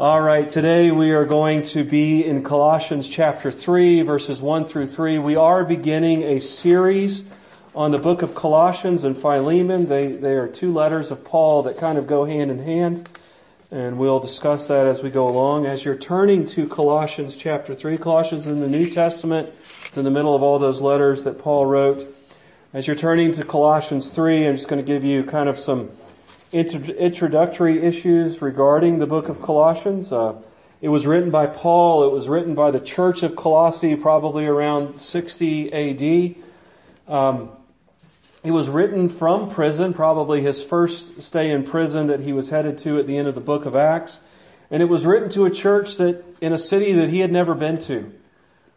All right, today we are going to be in Colossians chapter 3 verses 1 through 3. We are beginning a series on the book of Colossians and Philemon. They, they are two letters of Paul that kind of go hand in hand. And we'll discuss that as we go along. As you're turning to Colossians chapter 3, Colossians in the New Testament, it's in the middle of all those letters that Paul wrote. As you're turning to Colossians 3, I'm just going to give you kind of some introductory issues regarding the book of Colossians. Uh, it was written by Paul. It was written by the church of Colossae probably around 60 AD. Um, it was written from prison, probably his first stay in prison that he was headed to at the end of the book of Acts. And it was written to a church that, in a city that he had never been to.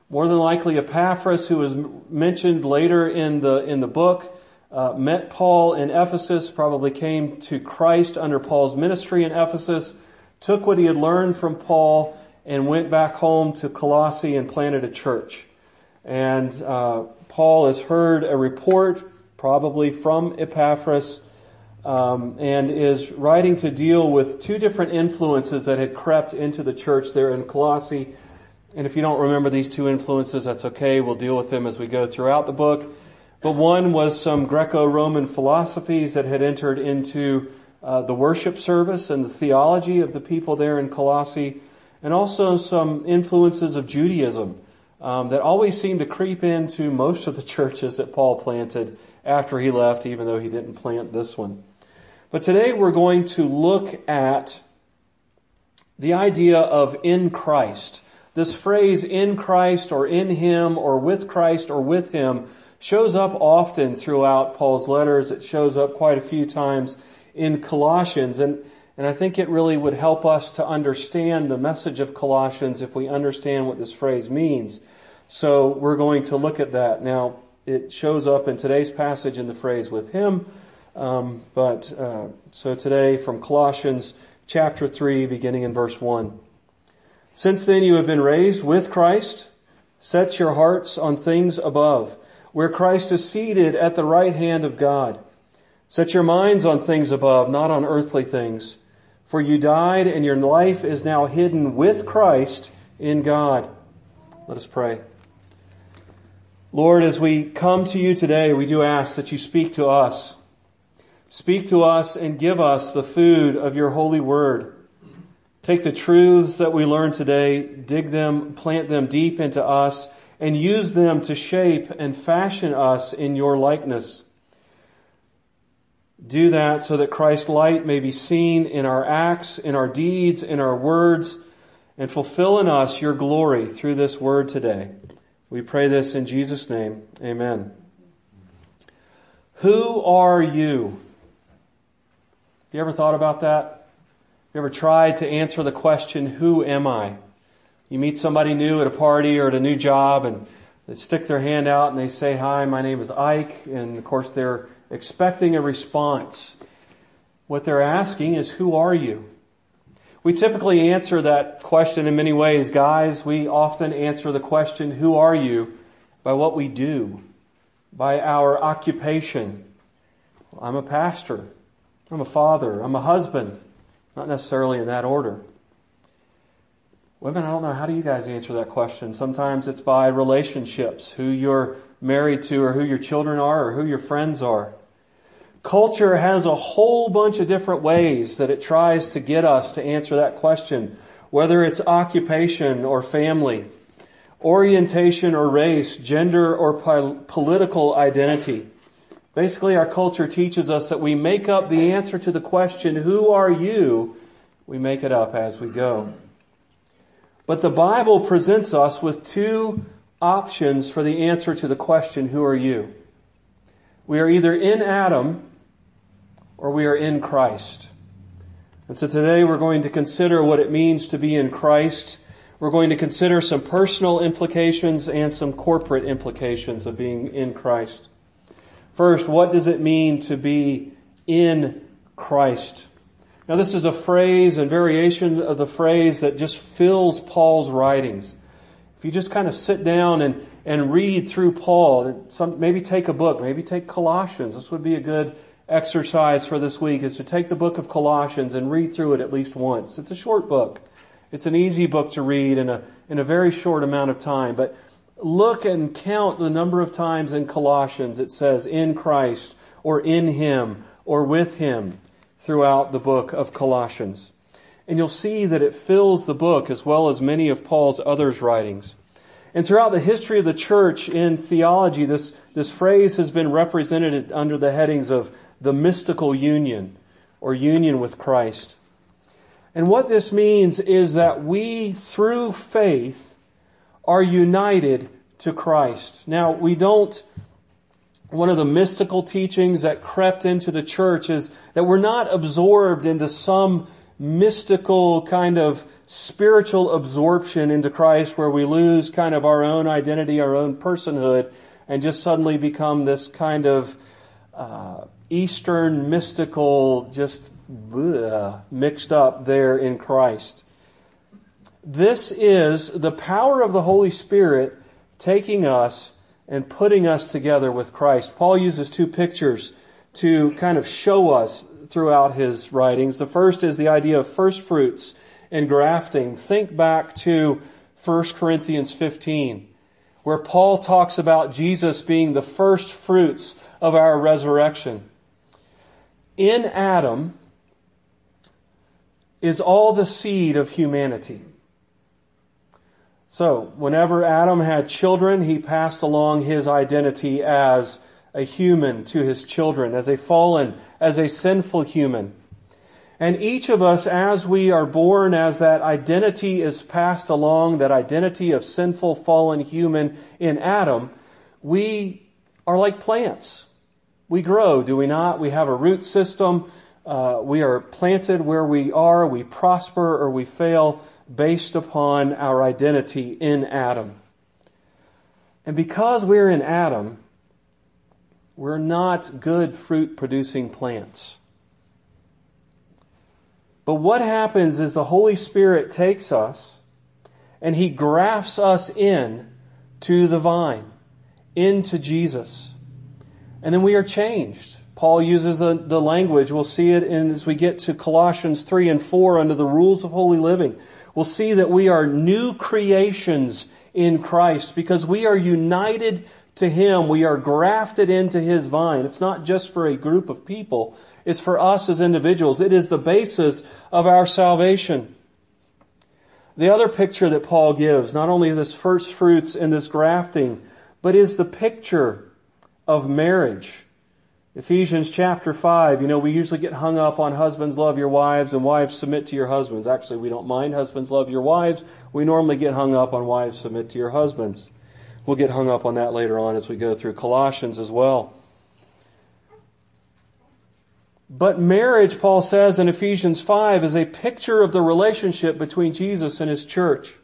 More than likely Epaphras, who was mentioned later in the, in the book, uh, met Paul in Ephesus, probably came to Christ under Paul's ministry in Ephesus, took what he had learned from Paul, and went back home to Colossae and planted a church. And uh, Paul has heard a report probably from Epaphras, um, and is writing to deal with two different influences that had crept into the church there in Colossae. And if you don't remember these two influences, that's okay. We'll deal with them as we go throughout the book. But one was some Greco-Roman philosophies that had entered into uh, the worship service and the theology of the people there in Colossae, and also some influences of Judaism um, that always seemed to creep into most of the churches that Paul planted after he left, even though he didn't plant this one. But today we're going to look at the idea of in Christ. This phrase in Christ or in Him or with Christ or with Him shows up often throughout Paul's letters. It shows up quite a few times in Colossians and and I think it really would help us to understand the message of Colossians if we understand what this phrase means. So we're going to look at that. Now, it shows up in today's passage in the phrase with him. Um, but uh, so today from Colossians chapter 3 beginning in verse 1. Since then you have been raised with Christ, set your hearts on things above, where Christ is seated at the right hand of God. Set your minds on things above, not on earthly things. For you died and your life is now hidden with Christ in God. Let us pray. Lord, as we come to you today, we do ask that you speak to us. Speak to us and give us the food of your holy word. Take the truths that we learn today, dig them, plant them deep into us, and use them to shape and fashion us in your likeness. Do that so that Christ's light may be seen in our acts, in our deeds, in our words, and fulfill in us your glory through this word today. We pray this in Jesus' name. Amen. Who are you? Have you ever thought about that? Have You ever tried to answer the question, who am I? You meet somebody new at a party or at a new job and they stick their hand out and they say, hi, my name is Ike. And of course they're expecting a response. What they're asking is, who are you? We typically answer that question in many ways. Guys, we often answer the question, who are you? by what we do, by our occupation. I'm a pastor. I'm a father. I'm a husband. Not necessarily in that order. Women, I don't know, how do you guys answer that question? Sometimes it's by relationships, who you're married to or who your children are or who your friends are. Culture has a whole bunch of different ways that it tries to get us to answer that question, whether it's occupation or family, orientation or race, gender or political identity. Basically, our culture teaches us that we make up the answer to the question, who are you? We make it up as we go. But the Bible presents us with two options for the answer to the question, who are you? We are either in Adam or we are in Christ. And so today we're going to consider what it means to be in Christ. We're going to consider some personal implications and some corporate implications of being in Christ. First, what does it mean to be in Christ? Now this is a phrase and variation of the phrase that just fills Paul's writings. If you just kind of sit down and, and read through Paul, some, maybe take a book, maybe take Colossians, this would be a good exercise for this week is to take the book of Colossians and read through it at least once. It's a short book. It's an easy book to read in a, in a very short amount of time, but look and count the number of times in Colossians it says in Christ or in Him or with Him throughout the book of Colossians. And you'll see that it fills the book as well as many of Paul's other writings. And throughout the history of the church in theology, this, this phrase has been represented under the headings of the mystical union or union with Christ. And what this means is that we, through faith, are united to Christ. Now, we don't, one of the mystical teachings that crept into the church is that we're not absorbed into some mystical kind of spiritual absorption into Christ where we lose kind of our own identity, our own personhood, and just suddenly become this kind of uh, Eastern mystical, just bleh, mixed up there in Christ. This is the power of the Holy Spirit taking us and putting us together with Christ. Paul uses two pictures to kind of show us throughout his writings. The first is the idea of first fruits and grafting. Think back to 1 Corinthians 15, where Paul talks about Jesus being the first fruits of our resurrection. In Adam is all the seed of humanity. So, whenever Adam had children, he passed along his identity as a human to his children, as a fallen, as a sinful human. And each of us, as we are born, as that identity is passed along, that identity of sinful, fallen human in Adam, we are like plants. We grow, do we not? We have a root system. Uh, we are planted where we are. We prosper or we fail based upon our identity in Adam. And because we're in Adam, we're not good fruit producing plants. But what happens is the Holy Spirit takes us and He grafts us in to the vine, into Jesus. And then we are changed. Paul uses the, the language. We'll see it in, as we get to Colossians 3 and 4 under the rules of holy living we'll see that we are new creations in Christ because we are united to Him. We are grafted into His vine. It's not just for a group of people. It's for us as individuals. It is the basis of our salvation. The other picture that Paul gives, not only this first fruits and this grafting, but is the picture of marriage. Ephesians chapter 5, you know, we usually get hung up on husbands love your wives and wives submit to your husbands. Actually, we don't mind husbands love your wives. We normally get hung up on wives submit to your husbands. We'll get hung up on that later on as we go through Colossians as well. But marriage, Paul says in Ephesians 5, is a picture of the relationship between Jesus and his church.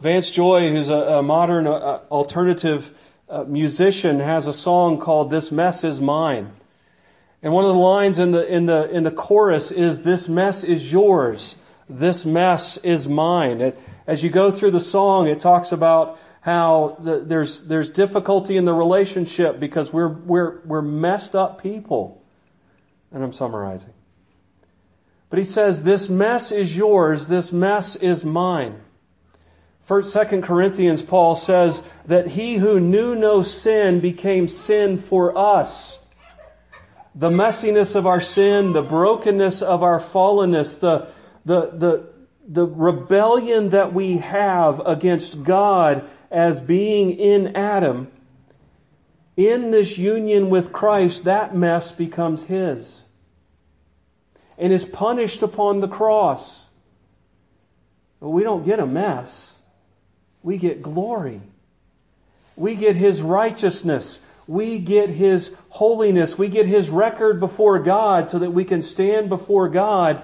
Vance Joy, who's a, a modern uh, alternative musician has a song called This Mess Is Mine. And one of the lines in the, in the, in the chorus is, this mess is yours. This mess is mine. It, as you go through the song, it talks about how the, there's, there's difficulty in the relationship because we're, we're, we're messed up people. And I'm summarizing. But he says, this mess is yours. This mess is mine. First, Second Corinthians, Paul says that he who knew no sin became sin for us. The messiness of our sin, the brokenness of our fallenness, the, the, the, the rebellion that we have against God as being in Adam, in this union with Christ, that mess becomes His. And is punished upon the cross. But we don't get a mess we get glory. We get His righteousness. We get His holiness. We get His record before God so that we can stand before God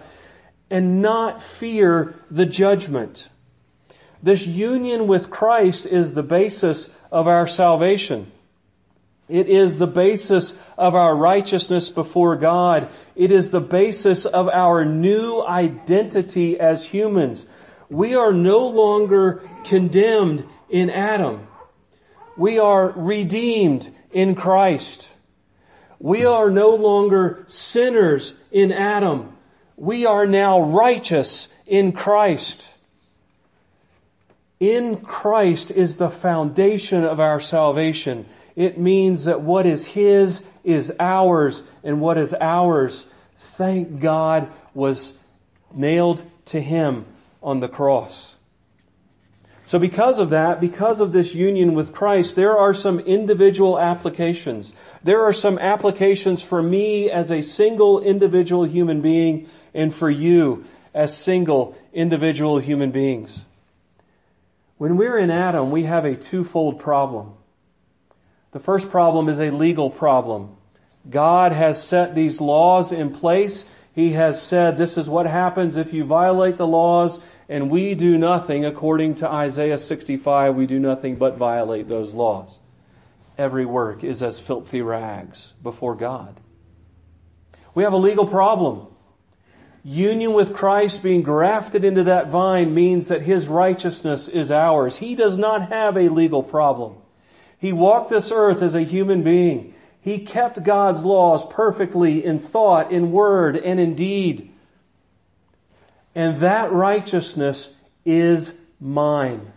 and not fear the judgment. This union with Christ is the basis of our salvation. It is the basis of our righteousness before God. It is the basis of our new identity as humans. We are no longer condemned in Adam. We are redeemed in Christ. We are no longer sinners in Adam. We are now righteous in Christ. in Christ is the foundation of our salvation. It means that what is His is ours, and what is ours, thank God, was nailed to Him on the cross. So because of that, because of this union with Christ, there are some individual applications. There are some applications for me as a single individual human being and for you as single individual human beings. When we're in Adam, we have a twofold problem. The first problem is a legal problem. God has set these laws in place. He has said this is what happens if you violate the laws and we do nothing according to Isaiah 65. We do nothing but violate those laws. Every work is as filthy rags before God. We have a legal problem. Union with Christ, being grafted into that vine means that His righteousness is ours. He does not have a legal problem. He walked this earth as a human being. He kept God's laws perfectly in thought, in word, and in deed. And that righteousness is mine.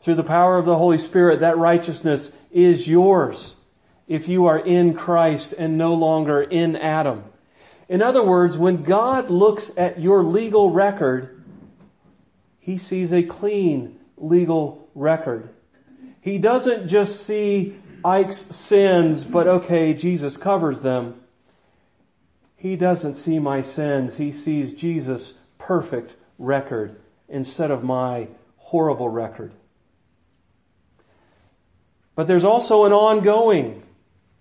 Through the power of the Holy Spirit, that righteousness is yours if you are in Christ and no longer in Adam. In other words, when God looks at your legal record, He sees a clean legal record. He doesn't just see Ike's sins, but okay, Jesus covers them. He doesn't see my sins. He sees Jesus' perfect record instead of my horrible record. But there's also an ongoing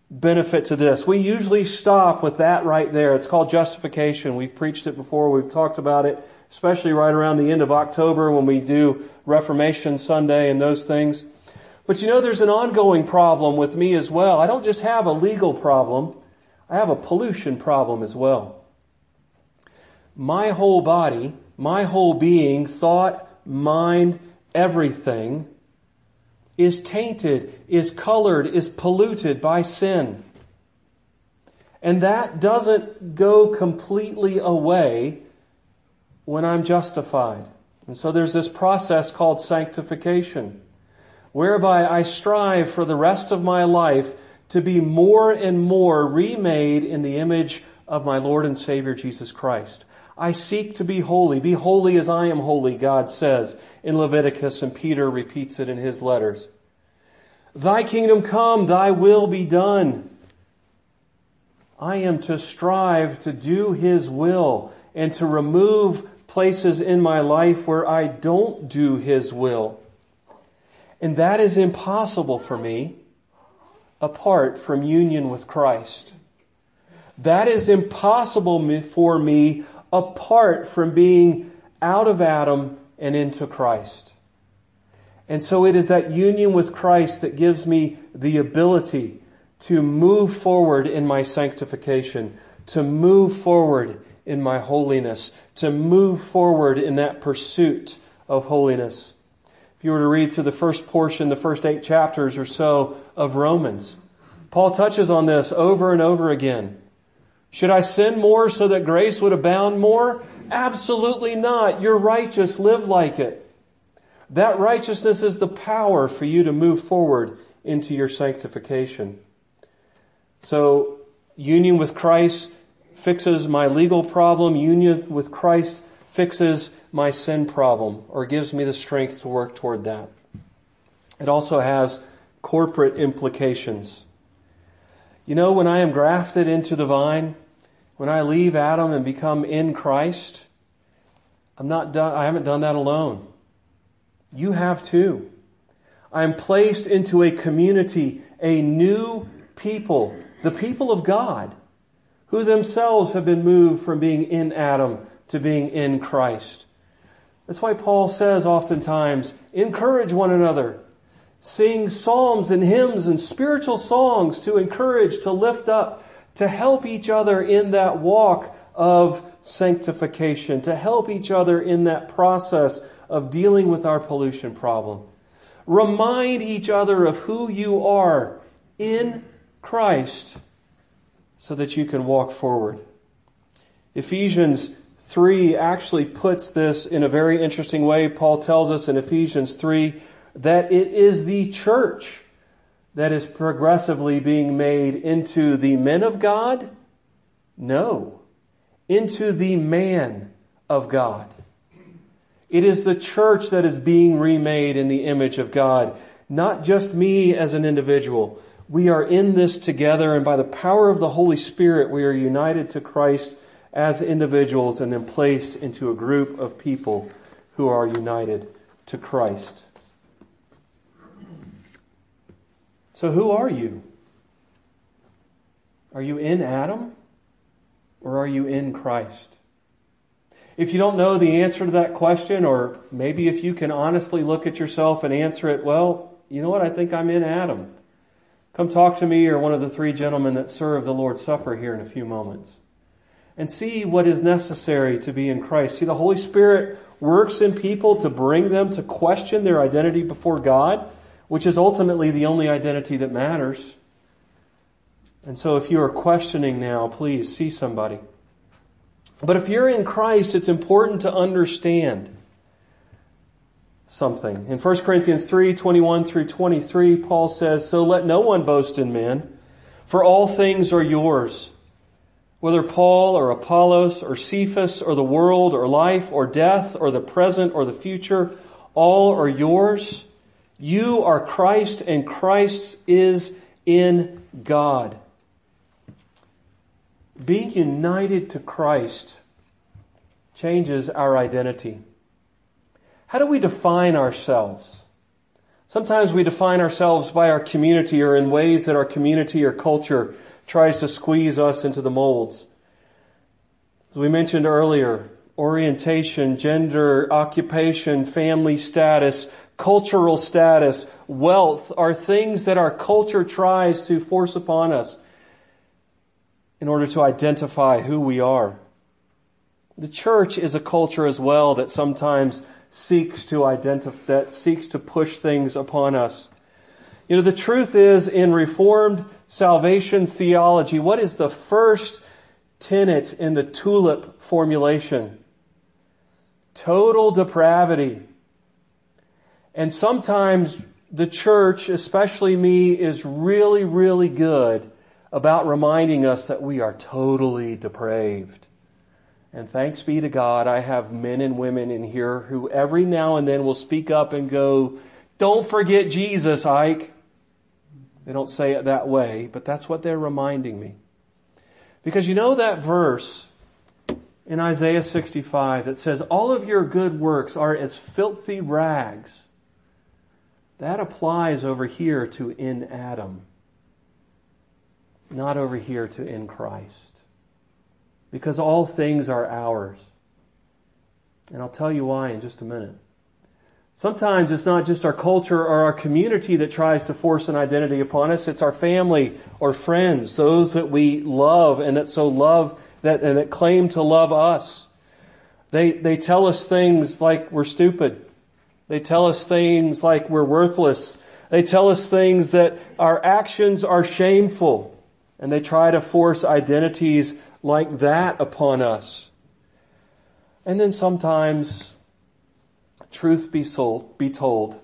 benefit to this. We usually stop with that right there. It's called justification. We've preached it before. We've talked about it, especially right around the end of October when we do Reformation Sunday and those things. But you know, there's an ongoing problem with me as well. I don't just have a legal problem. I have a pollution problem as well. My whole body, my whole being, thought, mind, everything is tainted, is colored, is polluted by sin. And that doesn't go completely away when I'm justified. And so there's this process called sanctification, whereby I strive for the rest of my life to be more and more remade in the image of my Lord and Savior Jesus Christ. I seek to be holy. Be holy as I am holy, God says in Leviticus, and Peter repeats it in his letters. Thy kingdom come, thy will be done. I am to strive to do his will and to remove places in my life where I don't do his will. And that is impossible for me apart from union with Christ. That is impossible for me apart from being out of Adam and into Christ. And so it is that union with Christ that gives me the ability to move forward in my sanctification, to move forward in my holiness, to move forward in that pursuit of holiness. If you were to read through the first portion, the first eight chapters or so of Romans, Paul touches on this over and over again. Should I sin more so that grace would abound more? Absolutely not. You're righteous. Live like it. That righteousness is the power for you to move forward into your sanctification. So, union with Christ fixes my legal problem. Union with Christ fixes my sin problem or gives me the strength to work toward that. It also has corporate implications. You know, when I am grafted into the vine, when I leave Adam and become in Christ, I'm not done, I haven't done that alone. You have too. I am placed into a community, a new people, the people of God, who themselves have been moved from being in Adam to being in Christ. That's why Paul says oftentimes, encourage one another. Sing psalms and hymns and spiritual songs to encourage, to lift up, to help each other in that walk of sanctification, to help each other in that process of dealing with our pollution problem. Remind each other of who you are in Christ so that you can walk forward. Ephesians 3 actually puts this in a very interesting way. Paul tells us in Ephesians 3 that it is the church that is progressively being made into the men of God? No. Into the man of God. It is the church that is being remade in the image of God, not just me as an individual. We are in this together and by the power of the Holy Spirit we are united to Christ as individuals and then placed into a group of people who are united to Christ. So who are you? Are you in Adam or are you in Christ? If you don't know the answer to that question, or maybe if you can honestly look at yourself and answer it, well, you know what? I think I'm in Adam. Come talk to me or one of the three gentlemen that serve the Lord's Supper here in a few moments. And see what is necessary to be in Christ. See, the Holy Spirit works in people to bring them to question their identity before God which is ultimately the only identity that matters. And so if you are questioning now, please see somebody. But if you're in Christ, it's important to understand something. In 1 Corinthians 3, 21 through 23, Paul says, So let no one boast in men, for all things are yours. Whether Paul or Apollos or Cephas or the world or life or death or the present or the future, all are yours you are Christ and Christ is in God. Being united to Christ changes our identity. How do we define ourselves? Sometimes we define ourselves by our community or in ways that our community or culture tries to squeeze us into the molds. As we mentioned earlier, orientation, gender, occupation, family status, cultural status, wealth are things that our culture tries to force upon us in order to identify who we are. The church is a culture as well that sometimes seeks to identify, that seeks to push things upon us. You know, the truth is in Reformed salvation theology, what is the first tenet in the tulip formulation? Total depravity. And sometimes the church, especially me, is really, really good about reminding us that we are totally depraved. And thanks be to God, I have men and women in here who every now and then will speak up and go, don't forget Jesus, Ike. They don't say it that way, but that's what they're reminding me. Because you know that verse in Isaiah 65 that says, all of your good works are as filthy rags. That applies over here to in Adam, not over here to in Christ. Because all things are ours. And I'll tell you why in just a minute. Sometimes it's not just our culture or our community that tries to force an identity upon us. It's our family or friends, those that we love and that so love that, and that claim to love us. They, they tell us things like we're stupid they tell us things like we're worthless. They tell us things that our actions are shameful. And they try to force identities like that upon us. And then sometimes, truth be, sold, be told,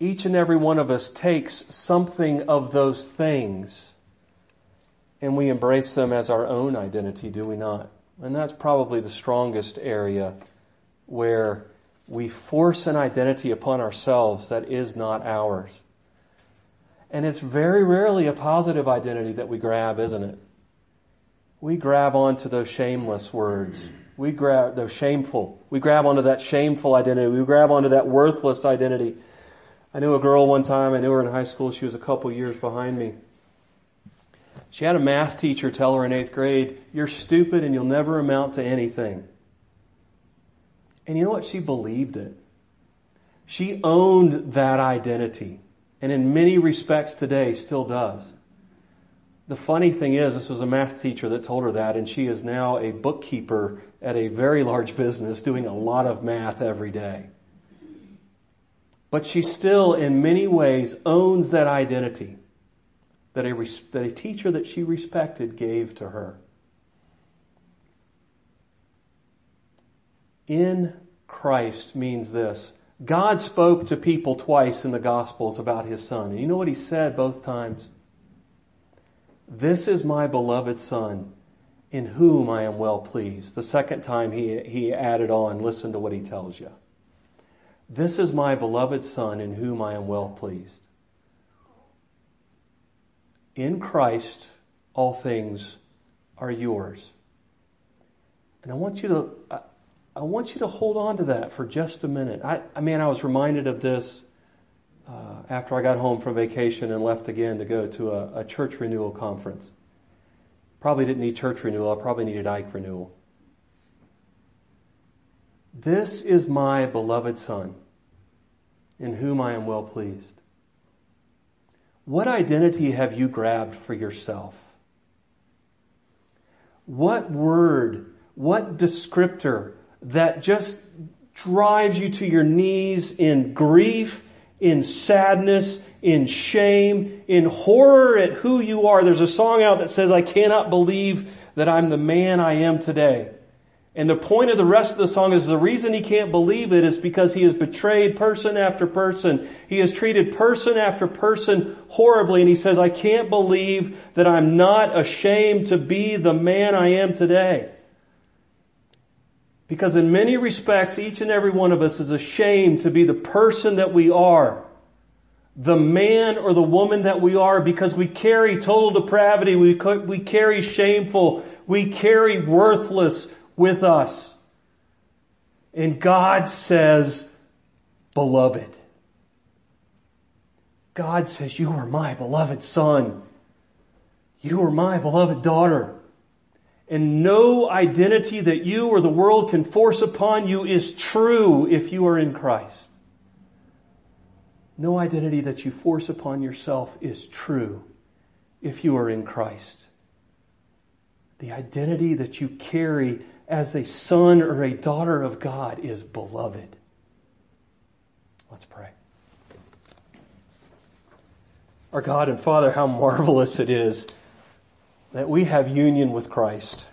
each and every one of us takes something of those things and we embrace them as our own identity, do we not? And that's probably the strongest area where we force an identity upon ourselves that is not ours. And it's very rarely a positive identity that we grab, isn't it? We grab onto those shameless words. We grab those shameful. We grab onto that shameful identity. We grab onto that worthless identity. I knew a girl one time, I knew her in high school, she was a couple years behind me. She had a math teacher tell her in eighth grade, you're stupid and you'll never amount to anything. And you know what? She believed it. She owned that identity. And in many respects today still does. The funny thing is, this was a math teacher that told her that, and she is now a bookkeeper at a very large business doing a lot of math every day. But she still, in many ways, owns that identity that a, that a teacher that she respected gave to her. In Christ means this. God spoke to people twice in the Gospels about His Son. And you know what He said both times? This is my beloved Son, in whom I am well pleased. The second time He, he added on, listen to what He tells you. This is my beloved Son, in whom I am well pleased. In Christ, all things are yours. And I want you to, I want you to hold on to that for just a minute. I, I mean, I was reminded of this uh, after I got home from vacation and left again to go to a, a church renewal conference. Probably didn't need church renewal. I probably needed Ike renewal. This is my beloved Son, in whom I am well pleased. What identity have you grabbed for yourself? What word, what descriptor that just drives you to your knees in grief, in sadness, in shame, in horror at who you are. There's a song out that says, I cannot believe that I'm the man I am today. And the point of the rest of the song is the reason he can't believe it is because he has betrayed person after person. He has treated person after person horribly and he says, I can't believe that I'm not ashamed to be the man I am today. Because in many respects, each and every one of us is ashamed to be the person that we are. The man or the woman that we are because we carry total depravity, we, we carry shameful, we carry worthless with us. And God says, beloved. God says, you are my beloved son. You are my beloved daughter and no identity that you or the world can force upon you is true if you are in Christ. No identity that you force upon yourself is true if you are in Christ. The identity that you carry as a son or a daughter of God is beloved. Let's pray. Our God and Father, how marvelous it is that we have union with Christ.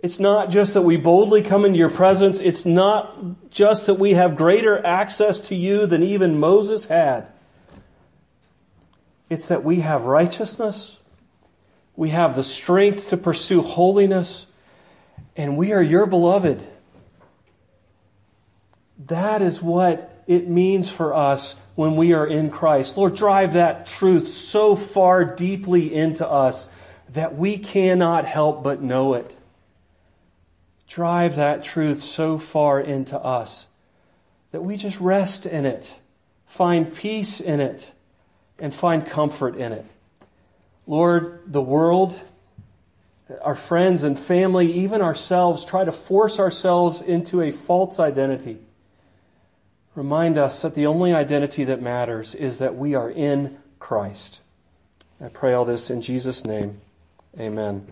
It's not just that we boldly come into your presence. It's not just that we have greater access to you than even Moses had. It's that we have righteousness. We have the strength to pursue holiness and we are your beloved. That is what it means for us when we are in Christ. Lord, drive that truth so far deeply into us that we cannot help but know it. Drive that truth so far into us that we just rest in it, find peace in it, and find comfort in it. Lord, the world, our friends and family, even ourselves, try to force ourselves into a false identity remind us that the only identity that matters is that we are in Christ. I pray all this in Jesus' name. Amen.